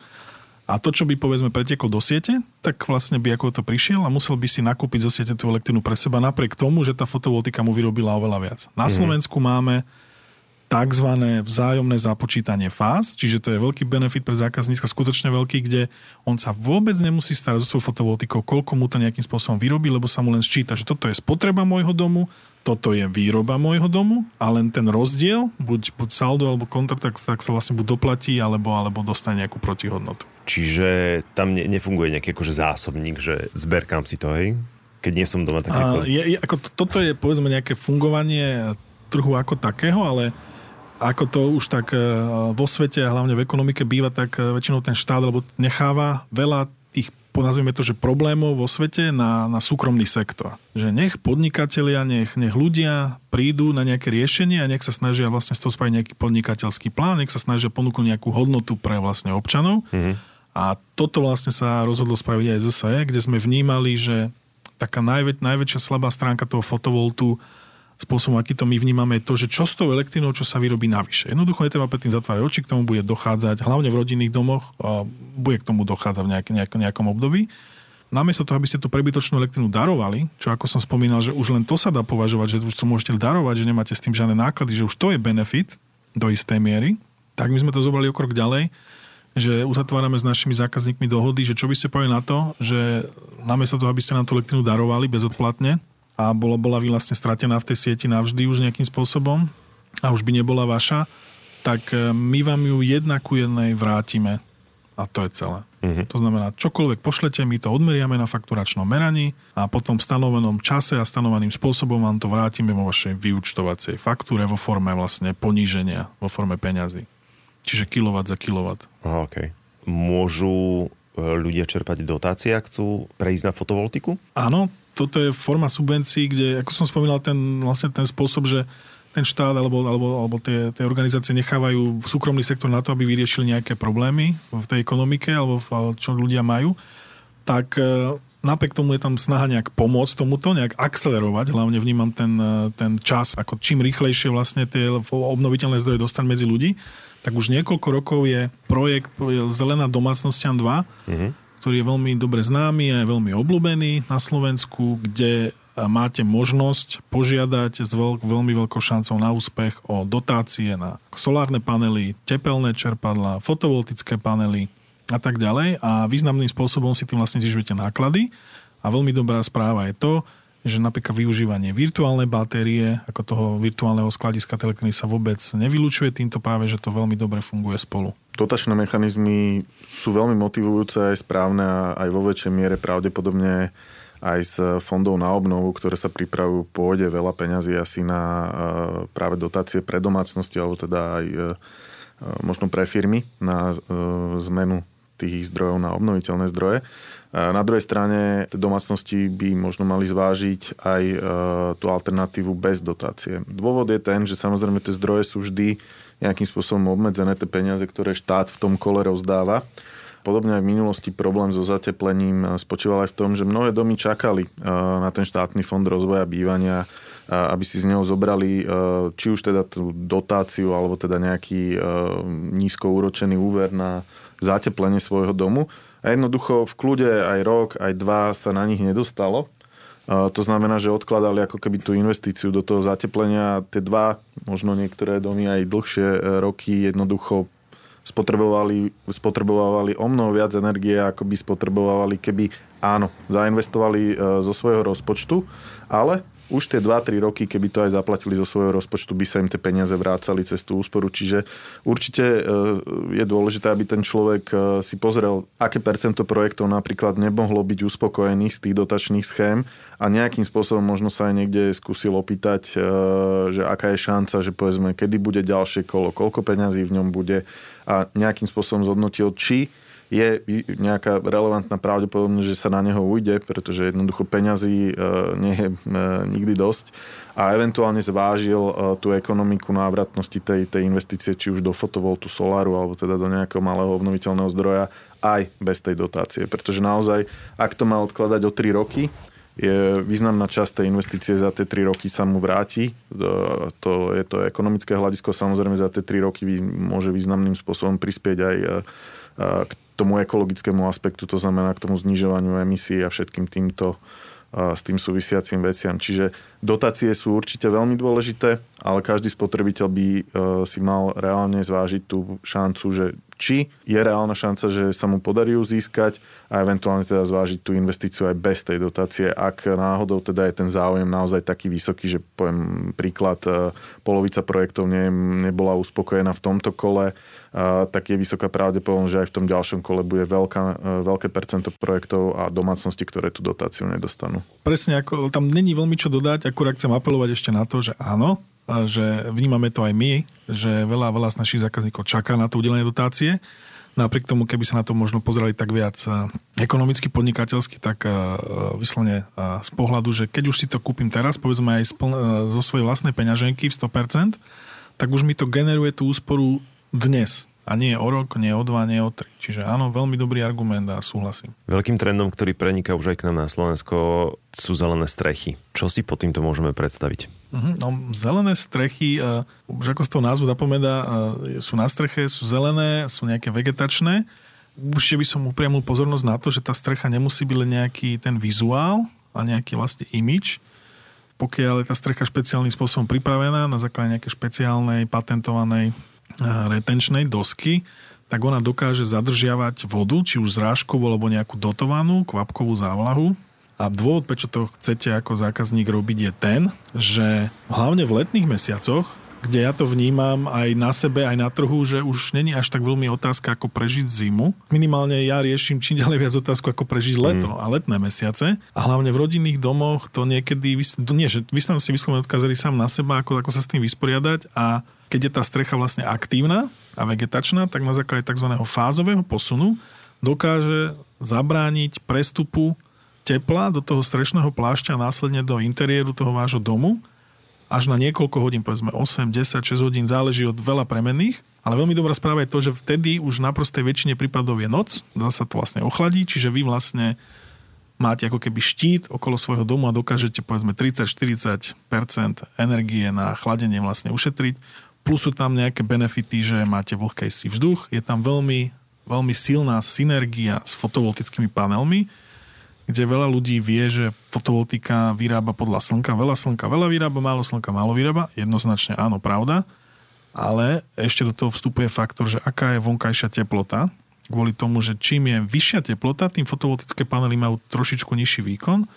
B: A to, čo by povedzme preteklo do siete, tak vlastne by ako to prišiel a musel by si nakúpiť zo siete tú elektrínu pre seba, napriek tomu, že tá fotovoltika mu vyrobila oveľa viac. Na mm. Slovensku máme tzv. vzájomné započítanie fáz, čiže to je veľký benefit pre zákazníka, skutočne veľký, kde on sa vôbec nemusí starať so svojou fotovoltikou, koľko mu to nejakým spôsobom vyrobí, lebo sa mu len sčíta, že toto je spotreba môjho domu, toto je výroba môjho domu a len ten rozdiel, buď, buď saldo alebo kontrakt, tak, tak sa vlastne buď doplatí, alebo, alebo dostane nejakú protihodnotu.
A: Čiže tam ne, nefunguje nejaký akože zásobník, že zberkám si to, hej? Keď nie som doma takéto...
B: je, je, ako to, toto je povedzme nejaké fungovanie trhu ako takého, ale ako to už tak e, vo svete a hlavne v ekonomike býva, tak e, väčšinou ten štát alebo necháva veľa tých, nazvime to, že problémov vo svete na, na súkromný sektor. Že nech podnikatelia, nech, nech ľudia prídu na nejaké riešenie a nech sa snažia vlastne z toho spraviť nejaký podnikateľský plán, nech sa snažia ponúknuť nejakú hodnotu pre vlastne občanov. Mm-hmm. A toto vlastne sa rozhodlo spraviť aj ZSE, kde sme vnímali, že taká najväč- najväčšia slabá stránka toho fotovoltu spôsobom, aký to my vnímame, je to, že čo s tou elektrínou, čo sa vyrobí navyše. Jednoducho netreba predtým zatvárať oči, k tomu bude dochádzať, hlavne v rodinných domoch, bude k tomu dochádzať v nejak, nejak, nejakom období. Namiesto toho, aby ste tú prebytočnú elektrínu darovali, čo ako som spomínal, že už len to sa dá považovať, že už to môžete darovať, že nemáte s tým žiadne náklady, že už to je benefit do istej miery, tak my sme to zobrali o krok ďalej, že uzatvárame s našimi zákazníkmi dohody, že čo by ste povedali na to, že namiesto toho, aby ste nám tú elektrínu darovali bezodplatne, a bola, bola vlastne stratená v tej sieti navždy už nejakým spôsobom a už by nebola vaša, tak e, my vám ju jedna ku jednej vrátime a to je celé. Uh-huh. To znamená, čokoľvek pošlete, my to odmeriame na fakturačnom meraní a potom v stanovenom čase a stanoveným spôsobom vám to vrátime vo vašej vyučtovacej faktúre vo forme vlastne poníženia, vo forme peňazí. Čiže kilovat za kilovat.
A: Aha, okay. Môžu e, ľudia čerpať dotácie, ak chcú prejsť na fotovoltiku?
B: Áno, toto je forma subvencií, kde, ako som spomínal, ten, vlastne ten spôsob, že ten štát alebo, alebo, alebo tie, tie organizácie nechávajú súkromný sektor na to, aby vyriešili nejaké problémy v tej ekonomike alebo v, čo ľudia majú, tak e, napriek tomu je tam snaha nejak pomôcť tomuto, nejak akcelerovať, hlavne vnímam ten, e, ten čas, ako čím rýchlejšie vlastne tie obnoviteľné zdroje dostať medzi ľudí, tak už niekoľko rokov je projekt Zelená domácnosťan 2, mm-hmm ktorý je veľmi dobre známy a je veľmi obľúbený na Slovensku, kde máte možnosť požiadať s veľk, veľmi veľkou šancou na úspech o dotácie na solárne panely, tepelné čerpadla, fotovoltické panely a tak ďalej. A významným spôsobom si tým vlastne znižujete náklady. A veľmi dobrá správa je to, že napríklad využívanie virtuálnej batérie, ako toho virtuálneho skladiska elektriny sa vôbec nevylučuje týmto práve, že to veľmi dobre funguje spolu.
C: Dotačné mechanizmy sú veľmi motivujúce aj správne a aj vo väčšej miere pravdepodobne aj z fondov na obnovu, ktoré sa pripravujú, pôjde veľa peňazí asi na e, práve dotácie pre domácnosti, alebo teda aj e, e, možno pre firmy na zmenu tých zdrojov na obnoviteľné zdroje. Na druhej strane domácnosti by možno mali zvážiť aj e, tú alternatívu bez dotácie. Dôvod je ten, že samozrejme tie zdroje sú vždy nejakým spôsobom obmedzené, tie peniaze, ktoré štát v tom kole rozdáva. Podobne aj v minulosti problém so zateplením spočíval aj v tom, že mnohé domy čakali e, na ten štátny fond rozvoja bývania, aby si z neho zobrali e, či už teda tú dotáciu alebo teda nejaký nízko úročený úver na zateplenie svojho domu a jednoducho v kľude aj rok, aj dva sa na nich nedostalo. To znamená, že odkladali ako keby tú investíciu do toho zateplenia. Tie dva, možno niektoré domy aj dlhšie e, roky jednoducho spotrebovali, spotrebovali o mnoho viac energie, ako by spotrebovali, keby áno, zainvestovali zo svojho rozpočtu, ale už tie 2-3 roky, keby to aj zaplatili zo svojho rozpočtu, by sa im tie peniaze vrácali cez tú úsporu. Čiže určite e, je dôležité, aby ten človek e, si pozrel, aké percento projektov napríklad nemohlo byť uspokojených z tých dotačných schém a nejakým spôsobom možno sa aj niekde skúsil opýtať, e, že aká je šanca, že povedzme, kedy bude ďalšie kolo, koľko peňazí v ňom bude a nejakým spôsobom zhodnotil, či je nejaká relevantná pravdepodobnosť, že sa na neho ujde, pretože jednoducho peňazí e, nie je e, nikdy dosť a eventuálne zvážil e, tú ekonomiku návratnosti tej, tej investície, či už do fotovoltu, soláru alebo teda do nejakého malého obnoviteľného zdroja aj bez tej dotácie. Pretože naozaj, ak to má odkladať o 3 roky, je významná časť tej investície za tie 3 roky sa mu vráti. To je to ekonomické hľadisko, samozrejme za tie 3 roky môže významným spôsobom prispieť aj k tomu ekologickému aspektu, to znamená k tomu znižovaniu emisí a všetkým týmto s tým súvisiacím veciam. Čiže dotácie sú určite veľmi dôležité, ale každý spotrebiteľ by e, si mal reálne zvážiť tú šancu, že či je reálna šanca, že sa mu podarí ju získať a eventuálne teda zvážiť tú investíciu aj bez tej dotácie, ak náhodou teda je ten záujem naozaj taký vysoký, že poviem príklad, e, polovica projektov nie, nebola uspokojená v tomto kole, tak je vysoká pravdepodobnosť, že aj v tom ďalšom kole bude veľká, e, veľké percento projektov a domácnosti, ktoré tú dotáciu nedostanú.
B: Presne, ako tam není veľmi čo dodať, akurát chcem apelovať ešte na to, že áno, že vnímame to aj my, že veľa, veľa z našich zákazníkov čaká na to udelenie dotácie. Napriek tomu, keby sa na to možno pozerali tak viac e, ekonomicky, podnikateľsky, tak e, vyslovene z pohľadu, že keď už si to kúpim teraz, povedzme aj zo svojej vlastnej peňaženky v 100%, tak už mi to generuje tú úsporu dnes. A nie o rok, nie o dva, nie o tri. Čiže áno, veľmi dobrý argument a súhlasím.
A: Veľkým trendom, ktorý preniká už aj k nám na Slovensko, sú zelené strechy. Čo si pod týmto môžeme predstaviť?
B: Uh-huh. No, zelené strechy, uh, už ako z toho názvu zapomeda, uh, sú na streche, sú zelené, sú nejaké vegetačné. Určite by som upriamil pozornosť na to, že tá strecha nemusí byť len nejaký ten vizuál a nejaký vlastne imič, pokiaľ je tá strecha špeciálnym spôsobom pripravená na základe nejakej špeciálnej patentovanej retenčnej dosky, tak ona dokáže zadržiavať vodu, či už zrážkovú alebo nejakú dotovanú kvapkovú závlahu. A dôvod, prečo to chcete ako zákazník robiť je ten, že hlavne v letných mesiacoch, kde ja to vnímam aj na sebe, aj na trhu, že už není až tak veľmi otázka, ako prežiť zimu. Minimálne ja riešim čím ďalej viac otázku, ako prežiť leto mm. a letné mesiace. A hlavne v rodinných domoch to niekedy, nie, že vy si vyslovene odkázali sám na seba, ako, ako sa s tým vysporiadať a keď je tá strecha vlastne aktívna a vegetačná, tak na základe tzv. fázového posunu dokáže zabrániť prestupu tepla do toho strešného plášťa následne do interiéru toho vášho domu až na niekoľko hodín, povedzme 8, 10, 6 hodín, záleží od veľa premenných. Ale veľmi dobrá správa je to, že vtedy už na prostej väčšine prípadov je noc, dá sa to vlastne ochladí, čiže vy vlastne máte ako keby štít okolo svojho domu a dokážete povedzme 30-40% energie na chladenie vlastne ušetriť plus sú tam nejaké benefity, že máte vlhkejší vzduch, je tam veľmi, veľmi silná synergia s fotovoltickými panelmi, kde veľa ľudí vie, že fotovoltika vyrába podľa slnka, veľa slnka, veľa vyrába, málo slnka, málo vyrába, jednoznačne áno, pravda, ale ešte do toho vstupuje faktor, že aká je vonkajšia teplota, kvôli tomu, že čím je vyššia teplota, tým fotovoltické panely majú trošičku nižší výkon.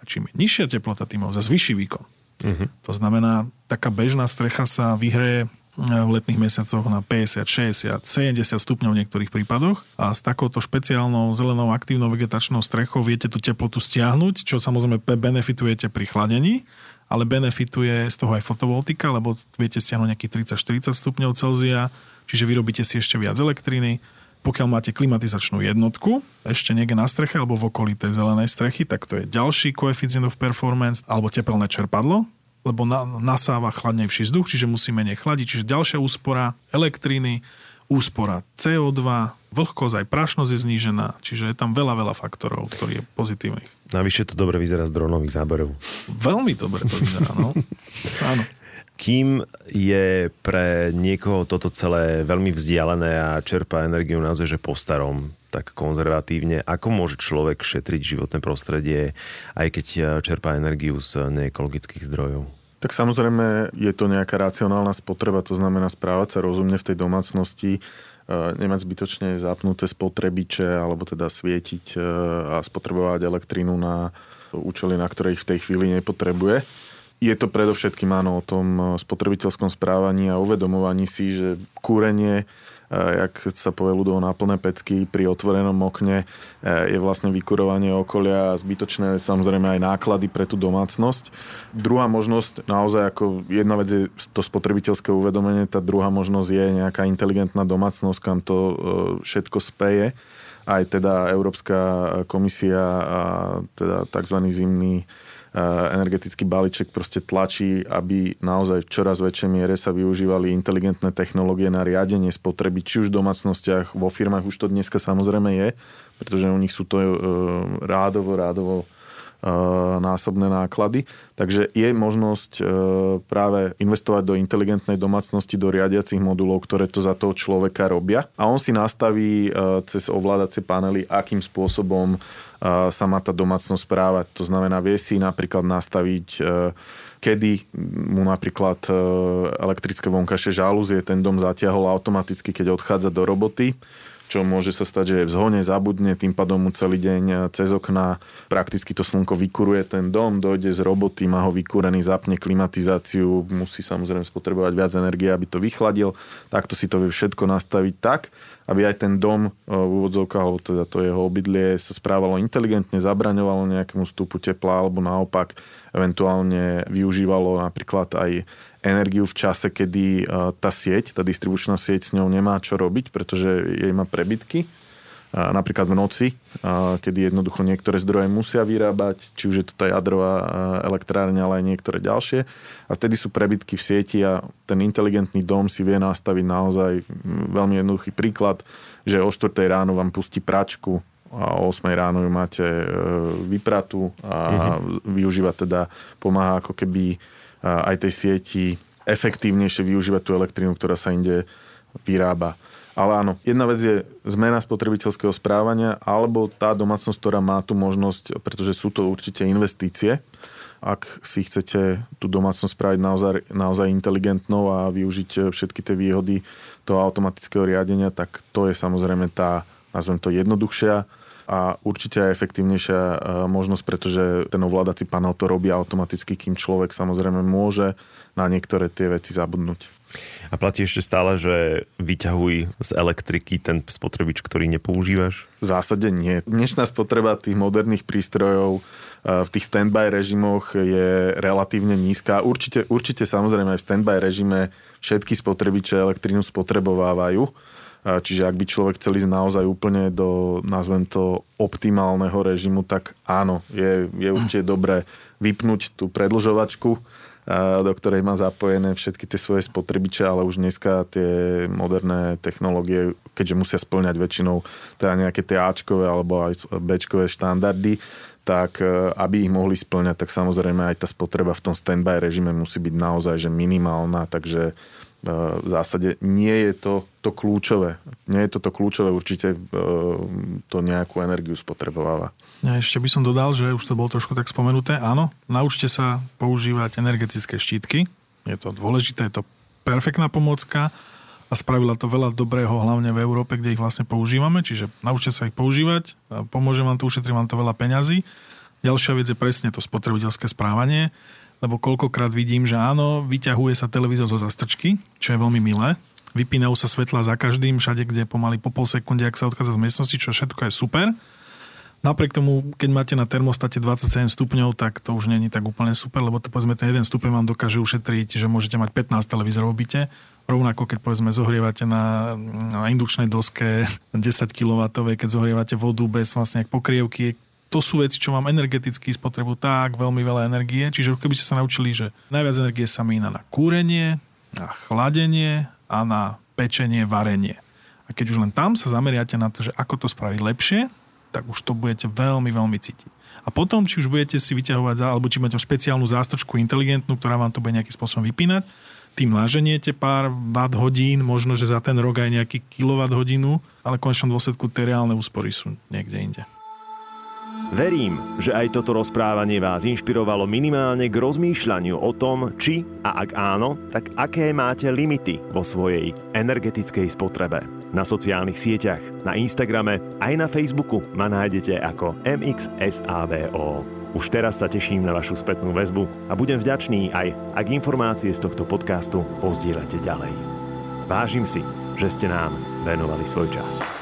B: A čím je nižšia teplota, tým majú zase vyšší výkon. Uh-huh. To znamená, taká bežná strecha sa vyhreje e, v letných mesiacoch na 50, 60, 70 stupňov v niektorých prípadoch a s takouto špeciálnou zelenou aktívnou vegetačnou strechou viete tú teplotu stiahnuť, čo samozrejme benefitujete pri chladení, ale benefituje z toho aj fotovoltika, lebo viete stiahnuť nejakých 30-40 stupňov Celzia, čiže vyrobíte si ešte viac elektriny pokiaľ máte klimatizačnú jednotku, ešte niekde na streche alebo v okolí tej zelenej strechy, tak to je ďalší coefficient of performance alebo tepelné čerpadlo, lebo na, nasáva chladnejší vzduch, čiže musí menej chladiť. Čiže ďalšia úspora elektriny, úspora CO2, vlhkosť aj prašnosť je znížená, čiže je tam veľa, veľa faktorov, ktorý je pozitívnych.
A: Navyše to dobre vyzerá z dronových záberov.
B: Veľmi dobre to vyzerá, no. Áno.
A: Kým je pre niekoho toto celé veľmi vzdialené a čerpá energiu naozaj, že po starom, tak konzervatívne, ako môže človek šetriť životné prostredie, aj keď čerpá energiu z neekologických zdrojov?
C: Tak samozrejme je to nejaká racionálna spotreba, to znamená správať sa rozumne v tej domácnosti, nemať zbytočne zapnuté spotrebiče alebo teda svietiť a spotrebovať elektrínu na účely, na ktoré ich v tej chvíli nepotrebuje. Je to predovšetkým áno o tom spotrebiteľskom správaní a uvedomovaní si, že kúrenie jak sa povie ľudovo na plné pecky pri otvorenom okne, je vlastne vykurovanie okolia a zbytočné samozrejme aj náklady pre tú domácnosť. Druhá možnosť, naozaj ako jedna vec je to spotrebiteľské uvedomenie, tá druhá možnosť je nejaká inteligentná domácnosť, kam to všetko speje. Aj teda Európska komisia a teda tzv. zimný energetický balíček proste tlačí, aby naozaj v čoraz väčšej miere sa využívali inteligentné technológie na riadenie spotreby, či už v domácnostiach, vo firmách už to dneska samozrejme je, pretože u nich sú to e, rádovo, rádovo násobné náklady. Takže je možnosť e, práve investovať do inteligentnej domácnosti, do riadiacich modulov, ktoré to za toho človeka robia. A on si nastaví e, cez ovládacie panely, akým spôsobom sa má tá domácnosť správať. To znamená, vie si napríklad nastaviť kedy mu napríklad elektrické vonkajšie žalúzie ten dom zatiahol automaticky, keď odchádza do roboty čo môže sa stať, že je v zhone, zabudne, tým pádom mu celý deň e, cez okna prakticky to slnko vykuruje ten dom, dojde z roboty, má ho vykúrený, zapne klimatizáciu, musí samozrejme spotrebovať viac energie, aby to vychladil. Takto si to vie všetko nastaviť tak, aby aj ten dom e, v úvodzovkách, alebo teda to jeho obydlie sa správalo inteligentne, zabraňovalo nejakému vstupu tepla, alebo naopak eventuálne využívalo napríklad aj energiu v čase, kedy e, tá sieť, tá distribučná sieť s ňou nemá čo robiť, pretože jej má prebytky. Napríklad v noci, kedy jednoducho niektoré zdroje musia vyrábať, či už je to tá jadrová elektrárňa, ale aj niektoré ďalšie. A vtedy sú prebytky v sieti a ten inteligentný dom si vie nastaviť naozaj veľmi jednoduchý príklad, že o 4 ráno vám pustí pračku a o 8 ráno ju máte e, vypratú a mm-hmm. využíva teda, pomáha ako keby aj tej sieti efektívnejšie využívať tú elektrínu, ktorá sa inde vyrába. Ale áno, jedna vec je zmena spotrebiteľského správania alebo tá domácnosť, ktorá má tú možnosť, pretože sú to určite investície, ak si chcete tú domácnosť spraviť naozaj, naozaj inteligentnou a využiť všetky tie výhody toho automatického riadenia, tak to je samozrejme tá, nazvem to jednoduchšia a určite aj efektívnejšia e, možnosť, pretože ten ovládací panel to robí automaticky, kým človek samozrejme môže na niektoré tie veci zabudnúť.
A: A platí ešte stále, že vyťahuj z elektriky ten spotrebič, ktorý nepoužívaš?
C: V zásade nie. Dnešná spotreba tých moderných prístrojov e, v tých standby režimoch je relatívne nízka. Určite, určite samozrejme aj v standby režime všetky spotrebiče elektrínu spotrebovávajú Čiže ak by človek chcel ísť naozaj úplne do, nazvem to, optimálneho režimu, tak áno, je, je určite dobré vypnúť tú predlžovačku, do ktorej má zapojené všetky tie svoje spotrebiče, ale už dneska tie moderné technológie, keďže musia splňať väčšinou teda nejaké tie Ačkové alebo aj Bčkové štandardy, tak e, aby ich mohli splňať, tak samozrejme aj tá spotreba v tom standby režime musí byť naozaj že minimálna, takže v zásade nie je to to kľúčové. Nie je to to kľúčové, určite e, to nejakú energiu spotrebováva.
B: Ja ešte by som dodal, že už to bolo trošku tak spomenuté. Áno, naučte sa používať energetické štítky. Je to dôležité, je to perfektná pomocka a spravila to veľa dobrého, hlavne v Európe, kde ich vlastne používame. Čiže naučte sa ich používať, pomôže vám to, ušetrí vám to veľa peňazí. Ďalšia vec je presne to spotrebiteľské správanie lebo koľkokrát vidím, že áno, vyťahuje sa televízor zo zastrčky, čo je veľmi milé. Vypínajú sa svetla za každým, všade, kde pomaly po pol sekunde, ak sa odchádza z miestnosti, čo všetko je super. Napriek tomu, keď máte na termostate 27 stupňov, tak to už není tak úplne super, lebo to povedzme ten jeden stupeň vám dokáže ušetriť, že môžete mať 15 televízorov v byte. Rovnako keď povedzme zohrievate na, na indukčnej doske 10 kW, keď zohrievate vodu bez vlastne pokrievky, to sú veci, čo vám energeticky spotrebujú tak veľmi veľa energie. Čiže keby ste sa naučili, že najviac energie sa mína na kúrenie, na chladenie a na pečenie, varenie. A keď už len tam sa zameriate na to, že ako to spraviť lepšie, tak už to budete veľmi, veľmi cítiť. A potom, či už budete si vyťahovať, alebo či máte špeciálnu zástrčku inteligentnú, ktorá vám to bude nejakým spôsobom vypínať, tým naženiete pár watt hodín, možno, že za ten rok aj nejaký kilowatt hodinu, ale v konečnom dôsledku tie reálne úspory sú niekde inde.
A: Verím, že aj toto rozprávanie vás inšpirovalo minimálne k rozmýšľaniu o tom, či a ak áno, tak aké máte limity vo svojej energetickej spotrebe. Na sociálnych sieťach, na Instagrame aj na Facebooku ma nájdete ako MXSAVO. Už teraz sa teším na vašu spätnú väzbu a budem vďačný aj, ak informácie z tohto podcastu pozdieľate ďalej. Vážim si, že ste nám venovali svoj čas.